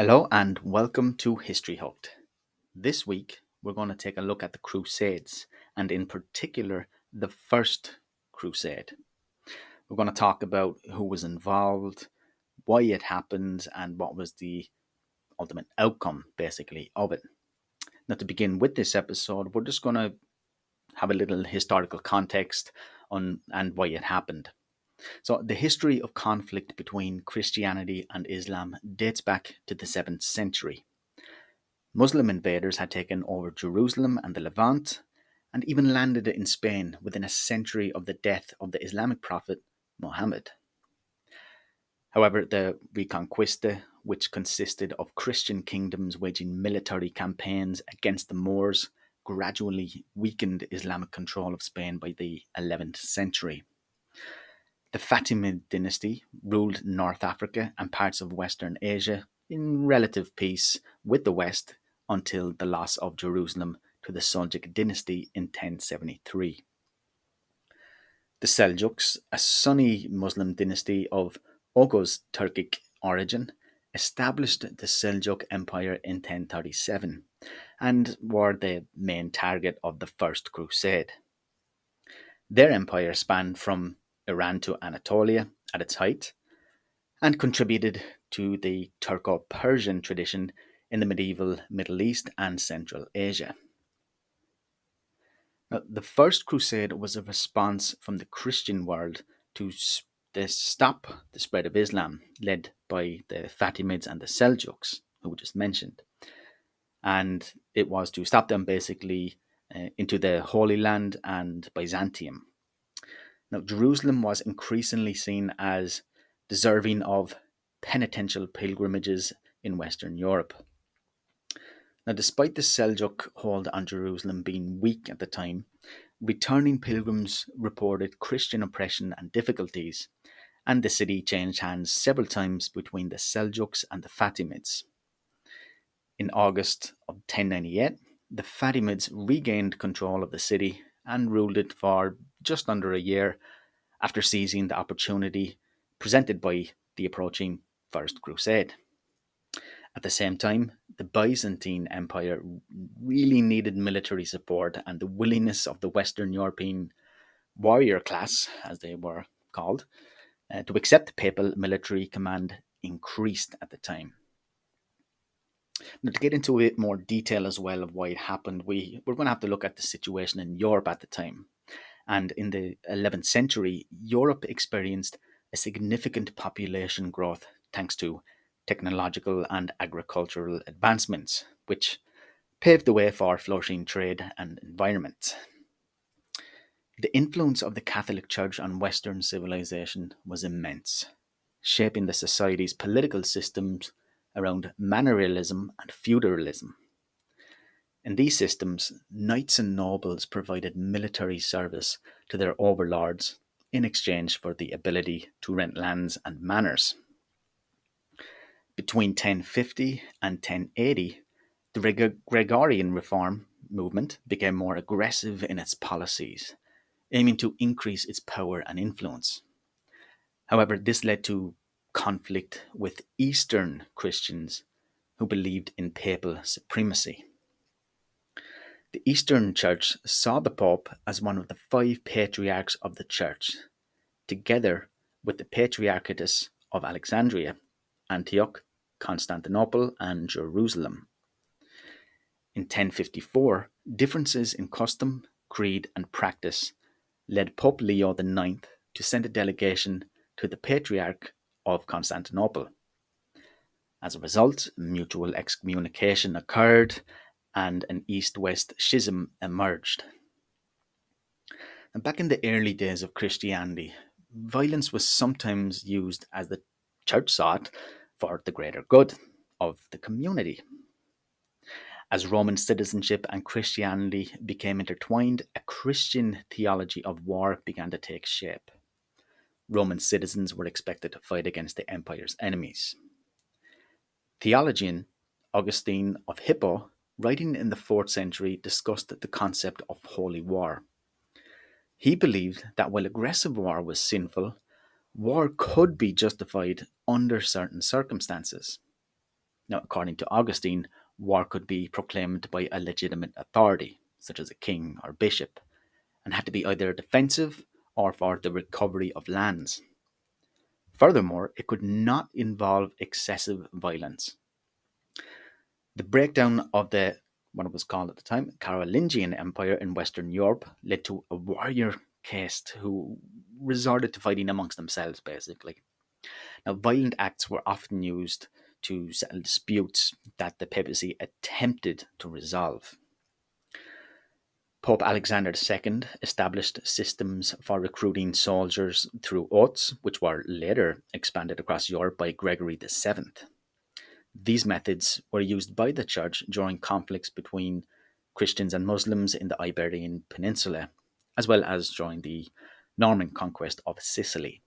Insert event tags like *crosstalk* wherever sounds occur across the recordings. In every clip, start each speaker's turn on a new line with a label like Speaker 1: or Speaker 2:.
Speaker 1: Hello and welcome to History Hooked. This week we're going to take a look at the Crusades and, in particular, the First Crusade. We're going to talk about who was involved, why it happened, and what was the ultimate outcome, basically, of it. Now, to begin with this episode, we're just going to have a little historical context on and why it happened. So, the history of conflict between Christianity and Islam dates back to the 7th century. Muslim invaders had taken over Jerusalem and the Levant, and even landed in Spain within a century of the death of the Islamic prophet Muhammad. However, the Reconquista, which consisted of Christian kingdoms waging military campaigns against the Moors, gradually weakened Islamic control of Spain by the 11th century. The Fatimid dynasty ruled North Africa and parts of Western Asia in relative peace with the West until the loss of Jerusalem to the Seljuk dynasty in 1073. The Seljuks, a Sunni Muslim dynasty of Oghuz Turkic origin, established the Seljuk Empire in 1037 and were the main target of the First Crusade. Their empire spanned from Iran to Anatolia at its height, and contributed to the Turco Persian tradition in the medieval Middle East and Central Asia. Now, the First Crusade was a response from the Christian world to stop the spread of Islam, led by the Fatimids and the Seljuks, who we just mentioned. And it was to stop them basically uh, into the Holy Land and Byzantium. Now, Jerusalem was increasingly seen as deserving of penitential pilgrimages in Western Europe. Now, despite the Seljuk hold on Jerusalem being weak at the time, returning pilgrims reported Christian oppression and difficulties, and the city changed hands several times between the Seljuks and the Fatimids. In August of 1098, the Fatimids regained control of the city and ruled it for just under a year after seizing the opportunity presented by the approaching First Crusade. At the same time, the Byzantine Empire really needed military support, and the willingness of the Western European warrior class, as they were called, uh, to accept papal military command increased at the time. Now, to get into a bit more detail as well of why it happened, we, we're going to have to look at the situation in Europe at the time. And in the 11th century, Europe experienced a significant population growth thanks to technological and agricultural advancements, which paved the way for flourishing trade and environment. The influence of the Catholic Church on Western civilization was immense, shaping the society's political systems around manorialism and feudalism. In these systems, knights and nobles provided military service to their overlords in exchange for the ability to rent lands and manors. Between 1050 and 1080, the Gregorian reform movement became more aggressive in its policies, aiming to increase its power and influence. However, this led to conflict with Eastern Christians who believed in papal supremacy. The Eastern Church saw the Pope as one of the five patriarchs of the Church, together with the Patriarchates of Alexandria, Antioch, Constantinople, and Jerusalem. In 1054, differences in custom, creed, and practice led Pope Leo IX to send a delegation to the Patriarch of Constantinople. As a result, mutual excommunication occurred and an east west schism emerged. And back in the early days of Christianity, violence was sometimes used as the church saw it for the greater good of the community. As Roman citizenship and Christianity became intertwined, a Christian theology of war began to take shape. Roman citizens were expected to fight against the empire's enemies. Theologian Augustine of Hippo, writing in the 4th century, discussed the concept of holy war. He believed that while aggressive war was sinful, war could be justified under certain circumstances. Now, according to Augustine, war could be proclaimed by a legitimate authority, such as a king or bishop, and had to be either defensive or for the recovery of lands. Furthermore, it could not involve excessive violence. The breakdown of the what it was called at the time Carolingian Empire in Western Europe led to a warrior caste who resorted to fighting amongst themselves, basically. Now, violent acts were often used to settle disputes that the papacy attempted to resolve. Pope Alexander II established systems for recruiting soldiers through oaths, which were later expanded across Europe by Gregory VII. These methods were used by the Church during conflicts between Christians and Muslims in the Iberian Peninsula, as well as during the Norman conquest of Sicily.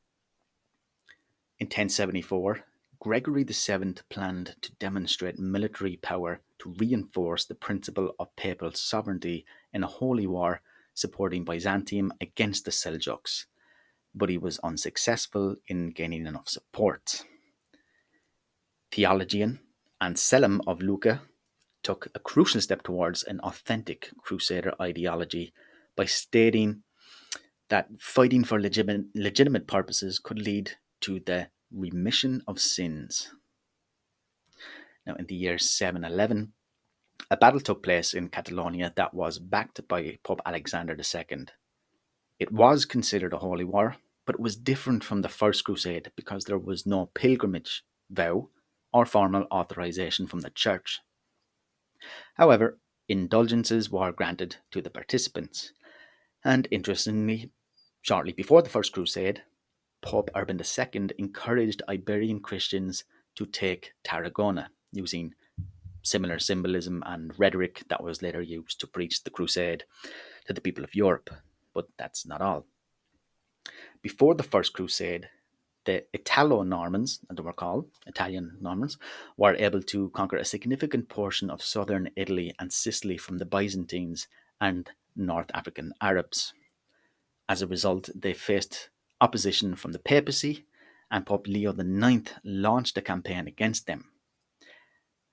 Speaker 1: In 1074, Gregory VII planned to demonstrate military power to reinforce the principle of papal sovereignty in a holy war supporting Byzantium against the Seljuks, but he was unsuccessful in gaining enough support. Theologian Anselm of Lucca took a crucial step towards an authentic crusader ideology by stating that fighting for legitimate, legitimate purposes could lead to the remission of sins. Now, in the year 711, a battle took place in Catalonia that was backed by Pope Alexander II. It was considered a holy war, but it was different from the First Crusade because there was no pilgrimage vow or formal authorization from the Church. However, indulgences were granted to the participants, and interestingly, shortly before the First Crusade, Pope Urban II encouraged Iberian Christians to take Tarragona, using similar symbolism and rhetoric that was later used to preach the crusade to the people of Europe. But that's not all. Before the First Crusade, the Italo Normans, as they were called, Italian Normans, were able to conquer a significant portion of southern Italy and Sicily from the Byzantines and North African Arabs. As a result, they faced opposition from the papacy, and Pope Leo IX launched a campaign against them.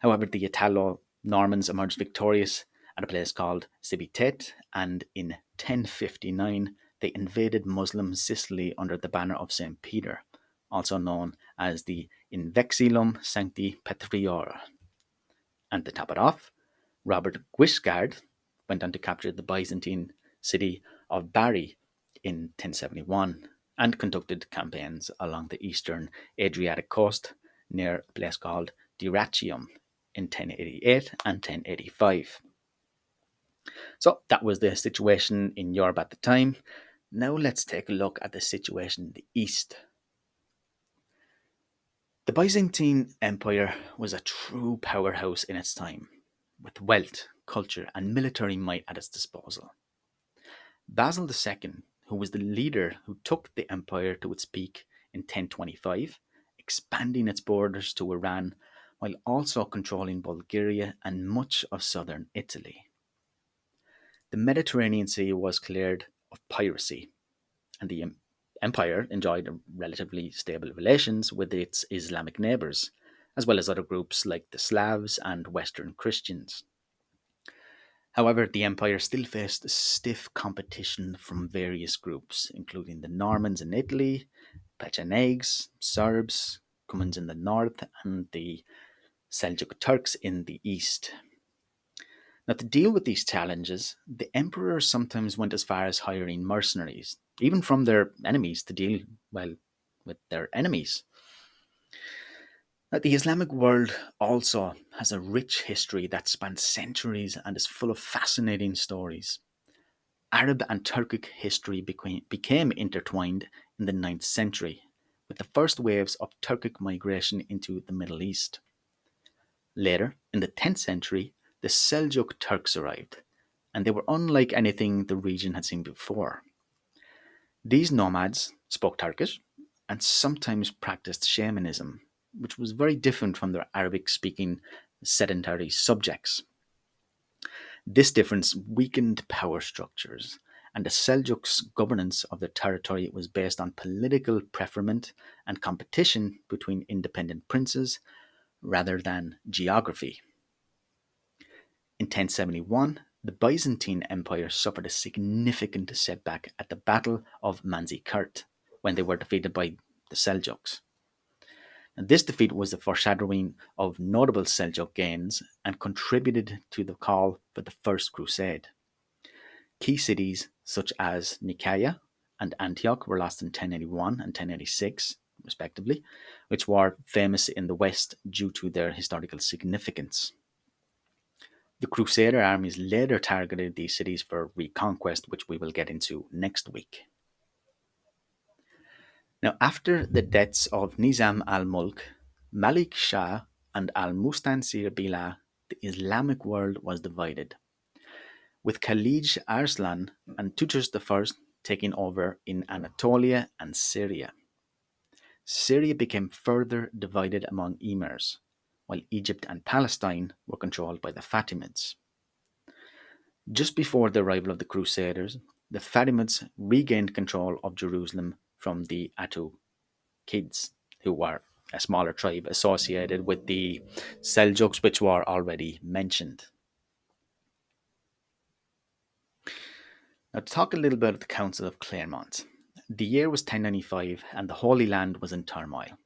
Speaker 1: However, the Italo Normans emerged victorious at a place called Civitate, and in 1059 they invaded Muslim Sicily under the banner of St. Peter, also known as the Invexillum Sancti Petrior. And to top it off, Robert Guiscard went on to capture the Byzantine city of Bari in 1071 and conducted campaigns along the eastern Adriatic coast near a place called Dyrrhachium in 1088 and 1085. So that was the situation in Europe at the time. Now let's take a look at the situation in the east. The Byzantine Empire was a true powerhouse in its time, with wealth, culture, and military might at its disposal. Basil II who was the leader who took the empire to its peak in 1025, expanding its borders to Iran while also controlling Bulgaria and much of southern Italy. The Mediterranean Sea was cleared of piracy, and the empire enjoyed relatively stable relations with its Islamic neighbours, as well as other groups like the Slavs and Western Christians. However, the empire still faced stiff competition from various groups, including the Normans in Italy, Pechenegs, Serbs, Cumans in the north, and the Seljuk Turks in the east. Now, to deal with these challenges, the emperor sometimes went as far as hiring mercenaries, even from their enemies, to deal well with their enemies. Now, the Islamic world also has a rich history that spans centuries and is full of fascinating stories. Arab and Turkic history became, became intertwined in the 9th century, with the first waves of Turkic migration into the Middle East. Later, in the 10th century, the Seljuk Turks arrived, and they were unlike anything the region had seen before. These nomads spoke Turkish and sometimes practiced shamanism, which was very different from their Arabic speaking sedentary subjects. This difference weakened power structures, and the Seljuks' governance of the territory was based on political preferment and competition between independent princes rather than geography. In 1071, the Byzantine Empire suffered a significant setback at the Battle of Manzikert when they were defeated by the Seljuks. This defeat was the foreshadowing of notable Seljuk gains and contributed to the call for the First Crusade. Key cities such as Nicaea and Antioch were lost in 1081 and 1086, respectively, which were famous in the West due to their historical significance. The Crusader armies later targeted these cities for reconquest, which we will get into next week. Now, after the deaths of Nizam al Mulk, Malik Shah, and al Mustansir Billah, the Islamic world was divided, with Kilij Arslan and Tutush I taking over in Anatolia and Syria. Syria became further divided among emirs, while Egypt and Palestine were controlled by the Fatimids. Just before the arrival of the Crusaders, the Fatimids regained control of Jerusalem from the Atu kids, who were a smaller tribe associated with the Seljuks, which were already mentioned. Now, to talk a little bit about the Council of Clermont. The year was 1095 and the Holy Land was in turmoil.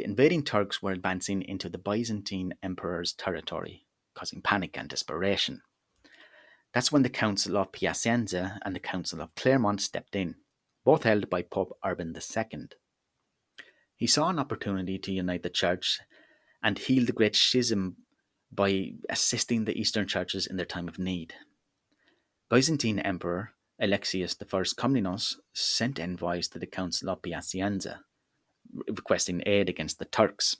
Speaker 1: The invading Turks were advancing into the Byzantine Emperor's territory, causing panic and desperation. That's when the Council of Piacenza and the Council of Clermont stepped in, both held by Pope Urban II. He saw an opportunity to unite the Church and heal the great schism by assisting the Eastern churches in their time of need. Byzantine Emperor Alexius I Komnenos sent envoys to the Council of Piacenza requesting aid against the Turks.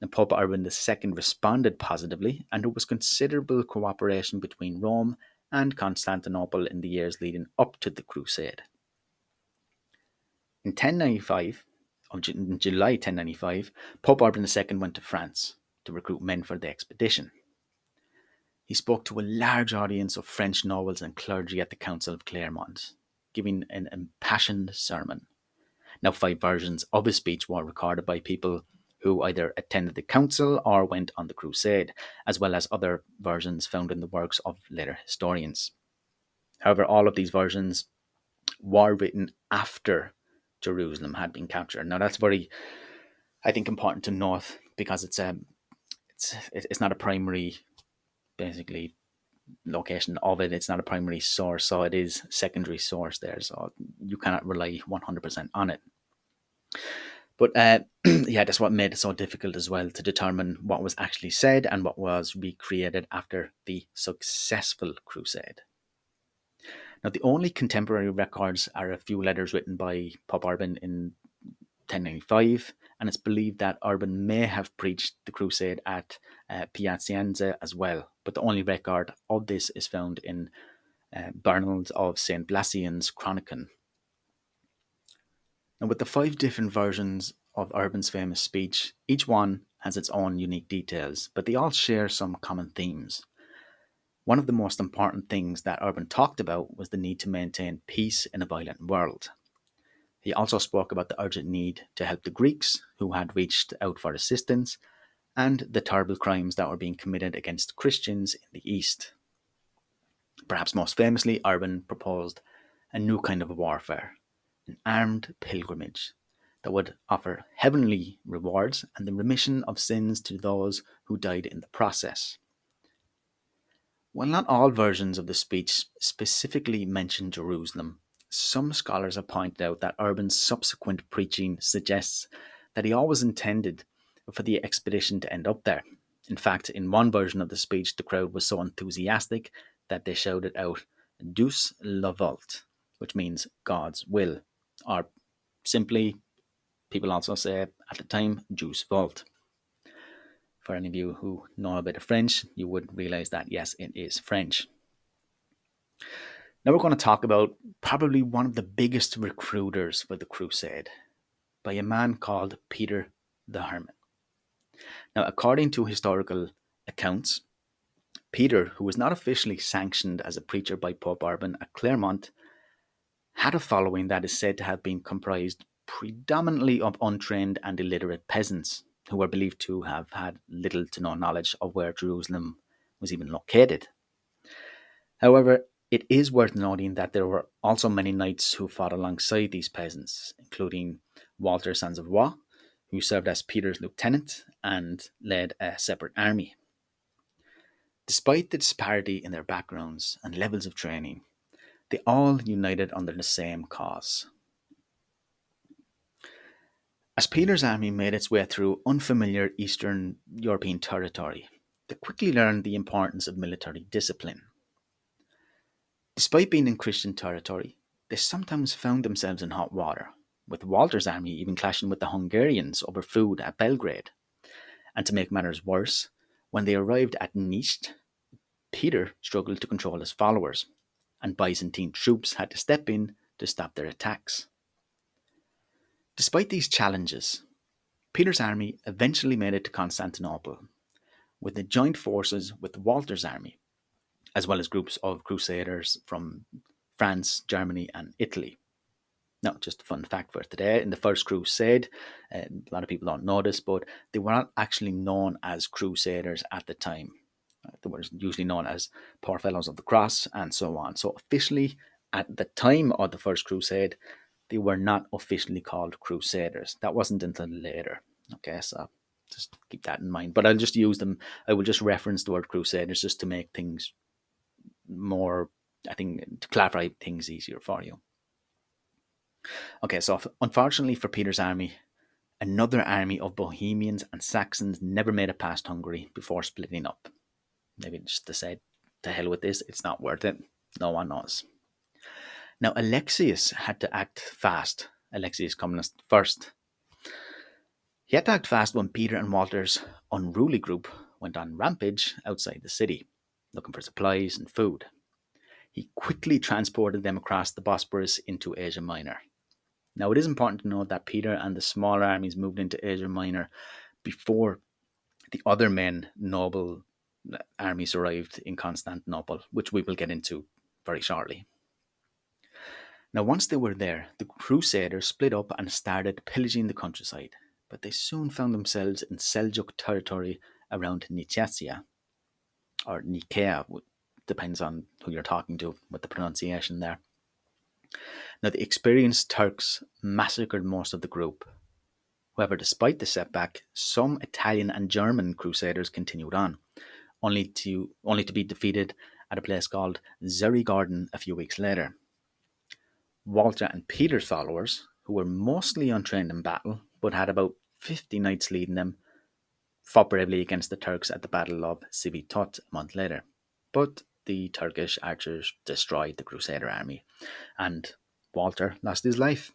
Speaker 1: And Pope Urban II responded positively, and there was considerable cooperation between Rome and Constantinople in the years leading up to the Crusade. In 1095, in July 1095, Pope Urban II went to France to recruit men for the expedition. He spoke to a large audience of French nobles and clergy at the Council of Clermont, giving an impassioned sermon. Now, five versions of his speech were recorded by people who either attended the council or went on the crusade, as well as other versions found in the works of later historians. However, all of these versions were written after Jerusalem had been captured. Now, that's very, I think, important to note because it's a, it's it's not a primary, basically, location of it. It's not a primary source, so it is secondary source there. So you cannot rely one hundred percent on it. But uh, *clears throat* yeah, that's what made it so difficult as well to determine what was actually said and what was recreated after the successful crusade. Now, the only contemporary records are a few letters written by Pope Urban in 1095, and it's believed that Urban may have preached the crusade at uh, Piacenza as well. But the only record of this is found in uh, of St. Blasian's Chronicon, and with the five different versions of Urban's famous speech, each one has its own unique details, but they all share some common themes. One of the most important things that Urban talked about was the need to maintain peace in a violent world. He also spoke about the urgent need to help the Greeks who had reached out for assistance and the terrible crimes that were being committed against Christians in the East. Perhaps most famously, Urban proposed a new kind of warfare, an armed pilgrimage that would offer heavenly rewards and the remission of sins to those who died in the process. While not all versions of the speech specifically mention Jerusalem, some scholars have pointed out that Urban's subsequent preaching suggests that he always intended for the expedition to end up there. In fact, in one version of the speech, the crowd was so enthusiastic that they shouted out, Deus la vult, which means God's will or simply, people also say at the time, Deus vult. For any of you who know a bit of French, you would realize that yes, it is French. Now we're going to talk about probably one of the biggest recruiters for the crusade by a man called Peter the Hermit. Now, according to historical accounts, Peter, who was not officially sanctioned as a preacher by Pope Urban at Clermont, had a following that is said to have been comprised predominantly of untrained and illiterate peasants, who were believed to have had little to no knowledge of where Jerusalem was even located. However, it is worth noting that there were also many knights who fought alongside these peasants, including Walter Sans Avoir, who served as Peter's lieutenant and led a separate army. Despite the disparity in their backgrounds and levels of training, they all united under the same cause. As Peter's army made its way through unfamiliar Eastern European territory, they quickly learned the importance of military discipline. Despite being in Christian territory, they sometimes found themselves in hot water with Walter's army even clashing with the Hungarians over food at Belgrade. And to make matters worse, when they arrived at Nish, Peter struggled to control his followers, and Byzantine troops had to step in to stop their attacks. Despite these challenges, Peter's army eventually made it to Constantinople, with the joint forces with Walter's army, as well as groups of crusaders from France, Germany, and Italy. No, just a fun fact for today. In the First Crusade, uh, a lot of people don't know this, but they were not actually known as Crusaders at the time. They were usually known as Poor Fellows of the Cross and so on. So, officially, at the time of the First Crusade, they were not officially called Crusaders. That wasn't until later. Okay, so just keep that in mind. But I'll just use them, I will just reference the word Crusaders just to make things more, I think, to clarify things easier for you. Okay, so unfortunately for Peter's army, another army of Bohemians and Saxons never made it past Hungary before splitting up. Maybe just say, to hell with this, it's not worth it. No one knows. Now, Alexius had to act fast. Alexius Comnenus first. He had to act fast when Peter and Walter's unruly group went on rampage outside the city, looking for supplies and food. He quickly transported them across the Bosporus into Asia Minor. Now, it is important to note that Peter and the smaller armies moved into Asia Minor before the other men, noble armies arrived in Constantinople, which we will get into very shortly. Now, once they were there, the Crusaders split up and started pillaging the countryside, but they soon found themselves in Seljuk territory around Nicaea, or Nicaea, depends on who you're talking to with the pronunciation there. Now, the experienced Turks massacred most of the group. However, despite the setback, some Italian and German crusaders continued on, only to, only to be defeated at a place called Xerigordon a few weeks later. Walter and Peter's followers, who were mostly untrained in battle but had about 50 knights leading them, fought bravely against the Turks at the Battle of Civitot a month later. But the Turkish archers destroyed the Crusader army, and Walter lost his life.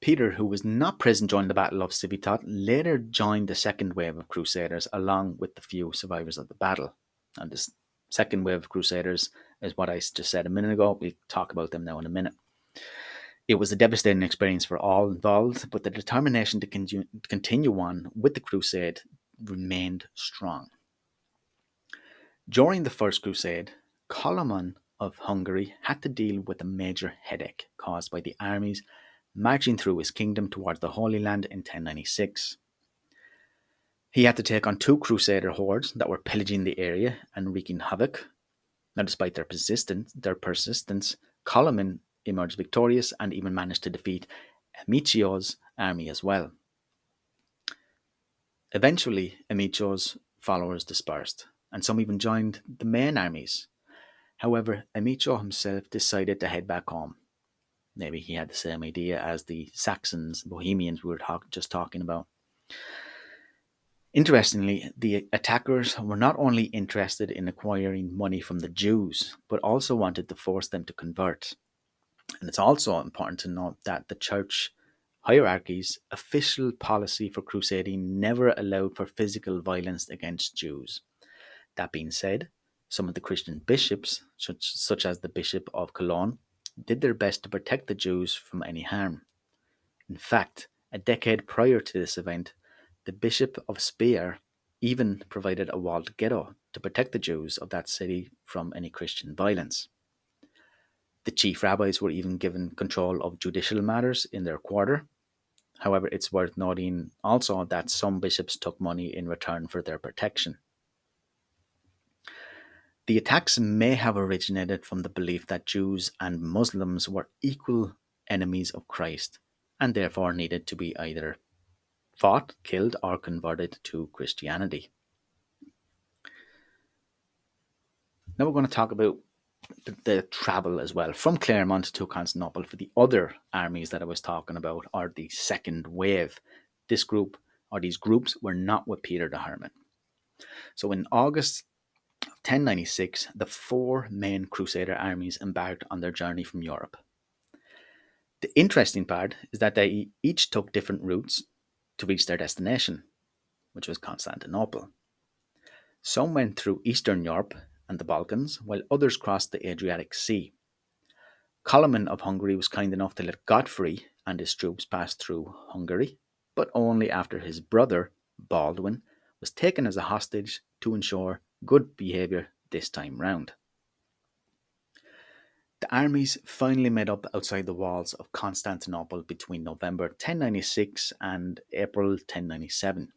Speaker 1: Peter, who was not present during the Battle of Civitot, later joined the second wave of Crusaders along with the few survivors of the battle. And this second wave of Crusaders is what I just said a minute ago. We'll talk about them now in a minute. It was a devastating experience for all involved, but the determination to continue on with the crusade remained strong. During the First Crusade, Coloman of Hungary had to deal with a major headache caused by the armies marching through his kingdom towards the Holy Land in 1096. He had to take on two crusader hordes that were pillaging the area and wreaking havoc. Now, despite their persistence, their persistence, Coloman emerged victorious and even managed to defeat Emicho's army as well. Eventually, Emicho's followers dispersed, and some even joined the main armies However, Emicho himself decided to head back home. Maybe he had the same idea as the Saxons, Bohemians we were talk- just talking about. Interestingly, the attackers were not only interested in acquiring money from the Jews, but also wanted to force them to convert. And it's also important to note that the church hierarchy's official policy for crusading never allowed for physical violence against Jews. That being said, some of the Christian bishops, such, such as the Bishop of Cologne, did their best to protect the Jews from any harm. In fact, a decade prior to this event, the Bishop of Speyer even provided a walled ghetto to protect the Jews of that city from any Christian violence. The chief rabbis were even given control of judicial matters in their quarter, However, it's worth noting also that some bishops took money in return for their protection. The attacks may have originated from the belief that Jews and Muslims were equal enemies of Christ and therefore needed to be either fought, killed, or converted to Christianity. Now we're going to talk about the, the, travel as well from Clermont to Constantinople for the other armies that I was talking about, or the second wave. This group or these groups were not with Peter the Hermit. So in August 1096, the four main Crusader armies embarked on their journey from Europe. The interesting part is that they each took different routes to reach their destination, which was Constantinople. Some went through Eastern Europe and the Balkans, while others crossed the Adriatic Sea. Coloman of Hungary was kind enough to let Godfrey and his troops pass through Hungary, but only after his brother, Baldwin, was taken as a hostage to ensure good behaviour this time round. The armies finally met up outside the walls of Constantinople between November 1096 and April 1097.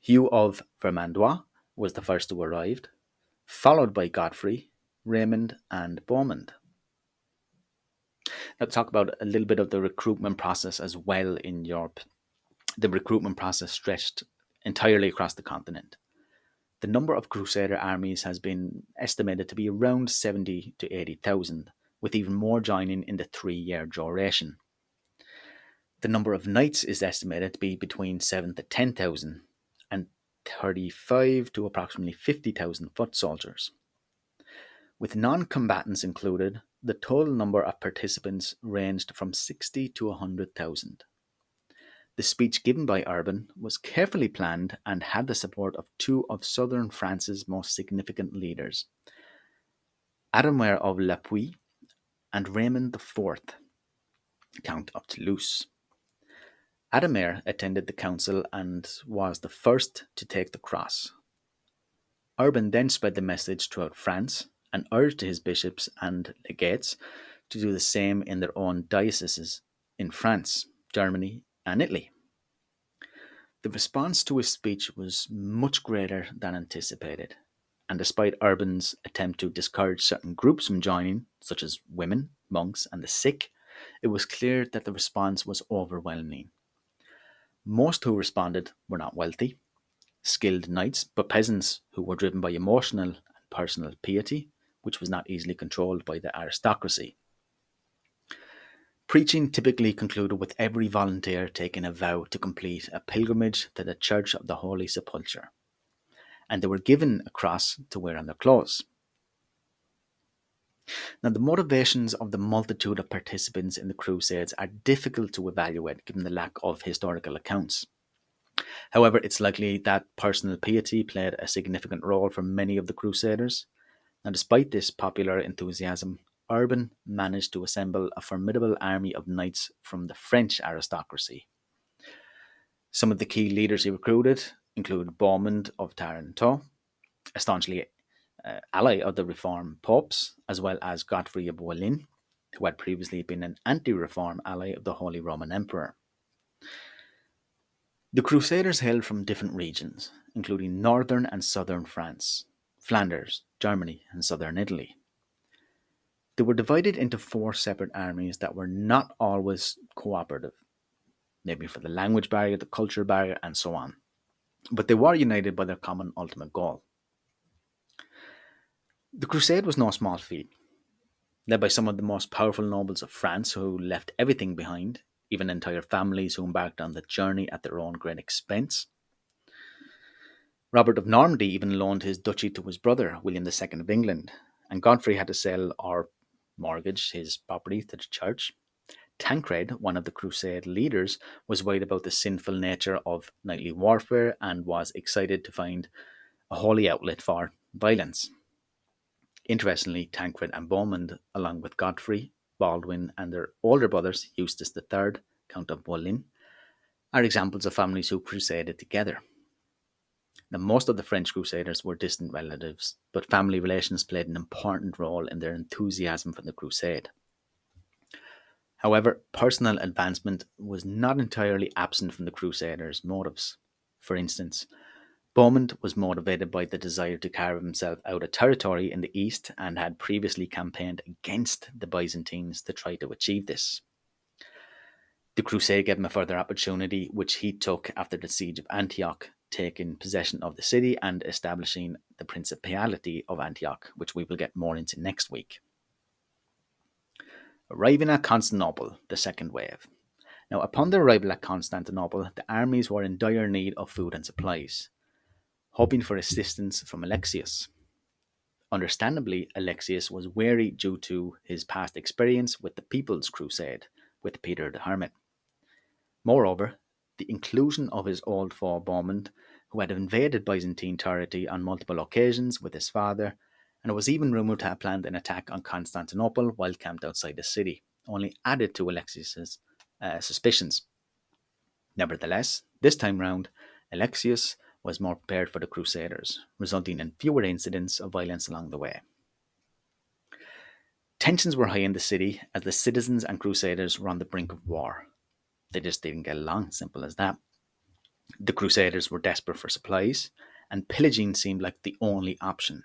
Speaker 1: Hugh of Vermandois was the first to arrive, followed by Godfrey, Raymond, and Bohemond. Now, talk about a little bit of the recruitment process as well in Europe. The recruitment process stretched entirely across the continent. The number of Crusader armies has been estimated to be around 70 to 80,000, with even more joining in the three year duration. The number of knights is estimated to be between 7 to 10,000, and 35 to approximately 50,000 foot soldiers. With non combatants included, the total number of participants ranged from 60 to 100,000. The speech given by Urban was carefully planned and had the support of two of southern France's most significant leaders, Adhemar of Le Puy and Raymond IV, Count of Toulouse. Adhemar attended the council and was the first to take the cross. Urban then spread the message throughout France and urged his bishops and legates to do the same in their own dioceses in France, Germany, and Italy. The response to his speech was much greater than anticipated, and despite Urban's attempt to discourage certain groups from joining, such as women, monks, and the sick, it was clear that the response was overwhelming. Most who responded were not wealthy, skilled knights, but peasants who were driven by emotional and personal piety, which was not easily controlled by the aristocracy. Preaching typically concluded with every volunteer taking a vow to complete a pilgrimage to the Church of the Holy Sepulchre, and they were given a cross to wear on their clothes. Now, the motivations of the multitude of participants in the Crusades are difficult to evaluate given the lack of historical accounts. However, it's likely that personal piety played a significant role for many of the Crusaders. Now, despite this popular enthusiasm, Urban managed to assemble a formidable army of knights from the French aristocracy. Some of the key leaders he recruited include Bohemond of Tarentum, a staunchly uh, ally of the Reform popes, as well as Godfrey of Bouillon, who had previously been an anti Reform ally of the Holy Roman Emperor. The Crusaders hailed from different regions, including northern and southern France, Flanders, Germany, and southern Italy. They were divided into four separate armies that were not always cooperative, maybe for the language barrier, the culture barrier, and so on. But they were united by their common ultimate goal the crusade was no small feat. Led by some of the most powerful nobles of France who left everything behind, even entire families who embarked on the journey at their own great expense. Robert of Normandy even loaned his duchy to his brother, William II of England, and Godfrey had to sell or mortgage his property to the church. Tancred, one of the crusade leaders, was worried about the sinful nature of knightly warfare and was excited to find a holy outlet for violence. Interestingly, Tancred and Bohemond, along with Godfrey, Baldwin, and their older brothers, Eustace III, Count of Bouillon, are examples of families who crusaded together. Now, most of the French crusaders were distant relatives, but family relations played an important role in their enthusiasm for the crusade. However, personal advancement was not entirely absent from the Crusaders' motives. For instance, Bohemond was motivated by the desire to carve himself out a territory in the east and had previously campaigned against the Byzantines to try to achieve this. The crusade gave him a further opportunity, which he took after the siege of Antioch, taking possession of the city and establishing the Principality of Antioch, which we will get more into next week. Arriving at Constantinople, the second wave. Now, upon their arrival at Constantinople, the armies were in dire need of food and supplies, hoping for assistance from Alexius. Understandably, Alexius was wary due to his past experience with the People's Crusade with Peter the Hermit. Moreover, the inclusion of his old foe Bohemond, who had invaded Byzantine territory on multiple occasions with his father, and was even rumoured to have planned an attack on Constantinople while camped outside the city, only added to Alexius's uh, suspicions. Nevertheless, this time round, Alexius was more prepared for the Crusaders, resulting in fewer incidents of violence along the way. Tensions were high in the city as the citizens and Crusaders were on the brink of war. They just didn't get along, simple as that. The Crusaders were desperate for supplies, and pillaging seemed like the only option.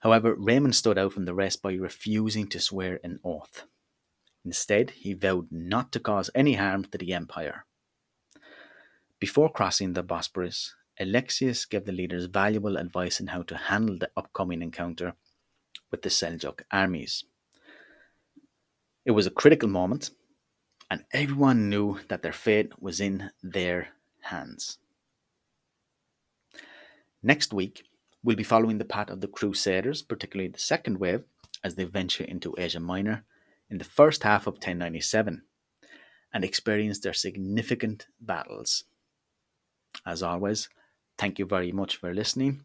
Speaker 1: However, Raymond stood out from the rest by refusing to swear an oath. Instead, he vowed not to cause any harm to the empire. Before crossing the Bosporus, Alexius gave the leaders valuable advice on how to handle the upcoming encounter with the Seljuk armies. It was a critical moment, and everyone knew that their fate was in their hands. Next week, we'll be following the path of the Crusaders, particularly the second wave, as they venture into Asia Minor in the first half of 1097 and experience their significant battles. As always, thank you very much for listening.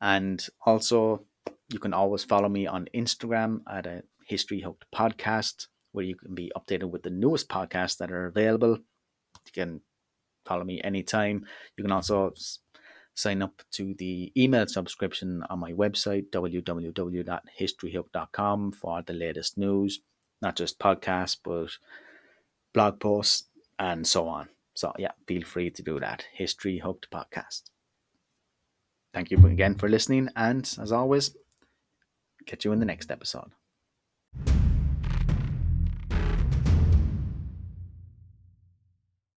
Speaker 1: And also, you can always follow me on Instagram at a History Hooked Podcast where you can be updated with the newest podcasts that are available. You can follow me anytime. You can also sign up to the email subscription on my website, www.historyhook.com, for the latest news, not just podcasts, but blog posts and so on. So, yeah, feel free to do that. History Hooked Podcast. Thank you again for listening, and as always, catch you in the next episode.